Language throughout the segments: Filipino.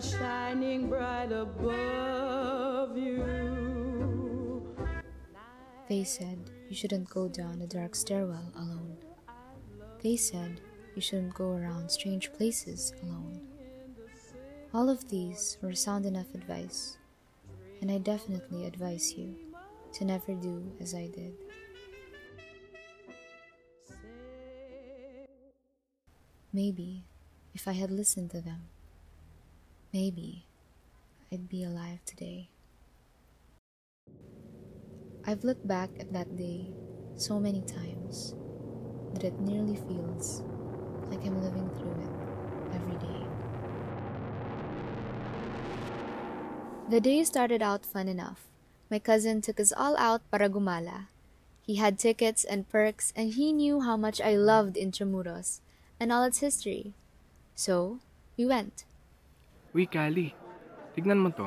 stars shining bright above you. They said you shouldn't go down a dark stairwell alone. They said you shouldn't go around strange places alone. All of these were sound enough advice, and I definitely advise you to never do as I did. Maybe if I had listened to them, maybe I'd be alive today. I've looked back at that day so many times that it nearly feels like I'm living through it every day. The day started out fun enough. My cousin took us all out para gumala. He had tickets and perks, and he knew how much I loved Intramuros and all its history. So, we went. Uy, Kali. Tignan mo to.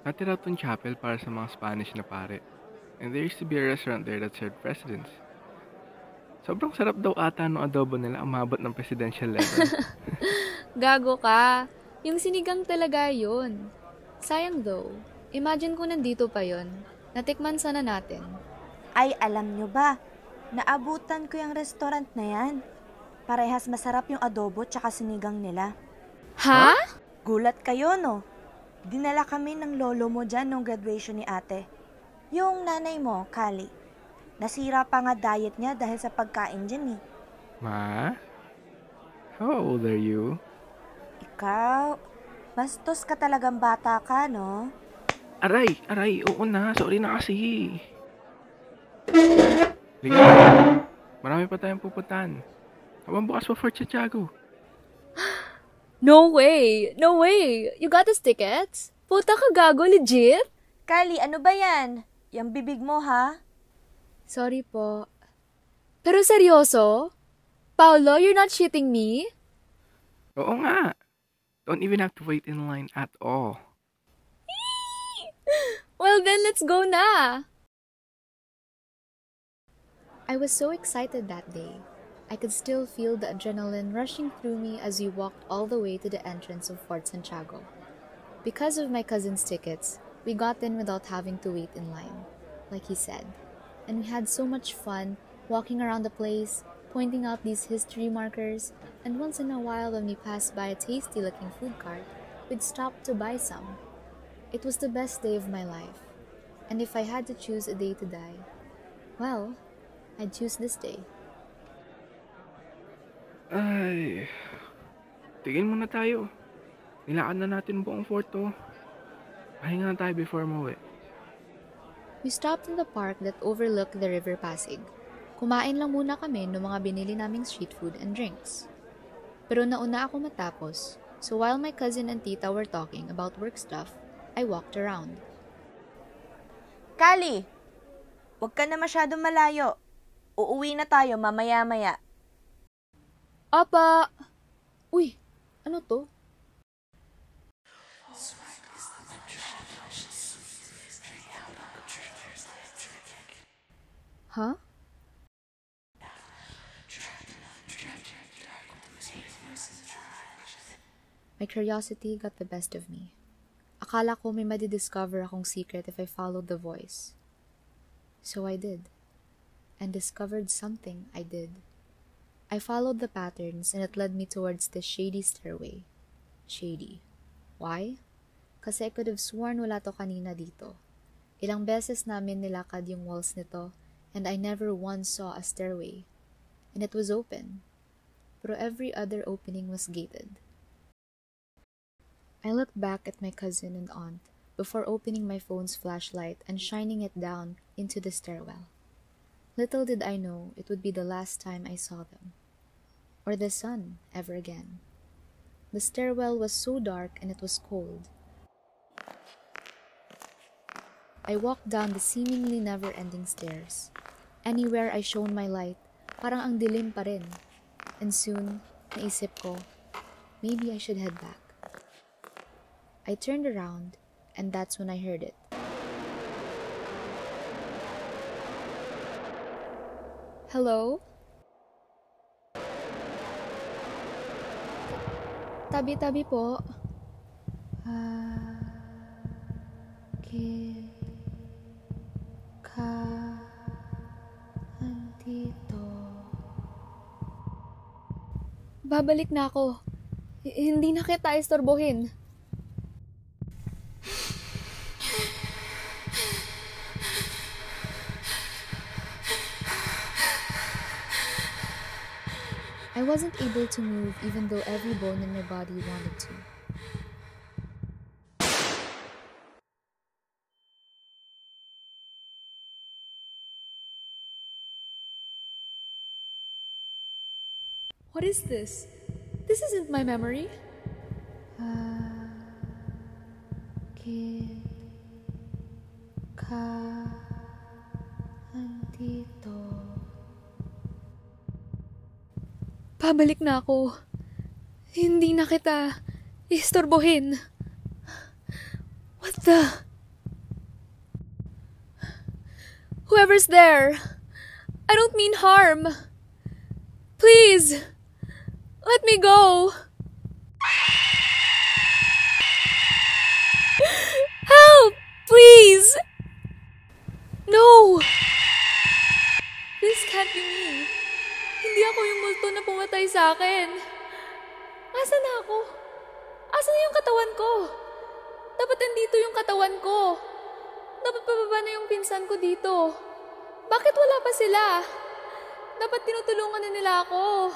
Dati raw tong chapel para sa mga Spanish na pare. And there used to be a restaurant there that served presidents. Sobrang sarap daw ata ng adobo nila umabot ng presidential level. Gago ka. Yung sinigang talaga yun. Sayang though. Imagine kung nandito pa yon. Natikman sana natin. Ay, alam nyo ba? Naabutan ko yung restaurant na yan. Parehas masarap yung adobo tsaka sinigang nila. Ha? Gulat kayo, no? Dinala kami ng lolo mo dyan nung graduation ni ate. Yung nanay mo, Kali. Nasira pa nga diet niya dahil sa pagkain dyan eh. Ma? How old are you? Ikaw, bastos ka talagang bata ka, no? Aray, aray, oo na. Sorry na kasi. Liga, marami pa tayong pupuntahan. Habang bukas pa Fort Santiago. No way! No way! You got us tickets? Puta ka gago, legit? Kali, ano ba yan? Yung bibig mo, ha? Sorry po. Pero seryoso? Paolo, you're not shitting me? Oo nga. Don't even have to wait in line at all. Well then, let's go na! I was so excited that day. I could still feel the adrenaline rushing through me as we walked all the way to the entrance of Fort Santiago. Because of my cousin's tickets, we got in without having to wait in line, like he said. And we had so much fun walking around the place, pointing out these history markers, and once in a while when we passed by a tasty looking food cart, we'd stop to buy some. It was the best day of my life. And if I had to choose a day to die, well, I'd choose this day. Ay, tigil muna tayo. Nilakad na natin buong fort to. Pahinga na tayo before mo We stopped in the park that overlooked the River Pasig. Kumain lang muna kami ng mga binili naming street food and drinks. Pero nauna ako matapos, so while my cousin and tita were talking about work stuff, I walked around. Kali, huwag ka na masyadong malayo. Uuwi na tayo mamaya-maya. Apa! Uy, ano to? Huh? My curiosity got the best of me. Akala ko may madidiscover akong secret if I followed the voice. So I did. And discovered something I did. I followed the patterns and it led me towards the shady stairway. Shady. Why? Kasi I could have sworn wala to kanina dito. Ilang beses namin nilakad yung walls nito and I never once saw a stairway. And it was open. Pero every other opening was gated. I looked back at my cousin and aunt before opening my phone's flashlight and shining it down into the stairwell. Little did I know it would be the last time I saw them, or the sun ever again. The stairwell was so dark and it was cold. I walked down the seemingly never ending stairs. Anywhere I shone my light, parang ang dilim pa rin. And soon, naisip ko, maybe I should head back. I turned around, and that's when I heard it. Hello? Tabi-tabi po. Bakit ka andito? Babalik na ako. H- hindi na kita istorbohin. Wasn't able to move even though every bone in my body wanted to. What is this? This isn't my memory. Bakit ka? Pabalik na ako. Hindi na kita istorbohin. What the? Whoever's there, I don't mean harm. Please, let me go. Help, please. No. This can't be me. Hindi ako yung multo na pumatay sa akin. Asa na ako? Asa na yung katawan ko? Dapat nandito yung katawan ko. Dapat pababa na yung pinsan ko dito. Bakit wala pa sila? Dapat tinutulungan na nila ako.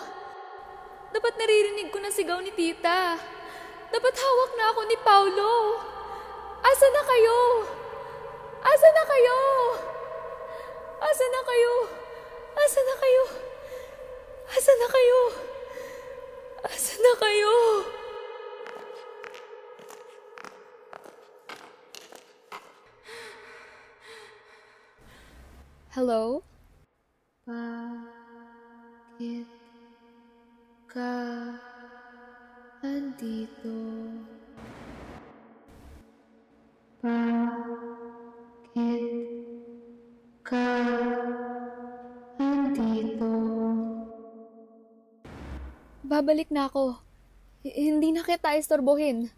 Dapat naririnig ko na sigaw ni tita. Dapat hawak na ako ni Paulo. Asa na kayo? Asa na kayo? Asa na kayo? Asa na kayo? Asa na kayo? Asa na kayo? Hello? Bakit ka andito? Bakit Babalik na ako. H- hindi na kita istorbohin.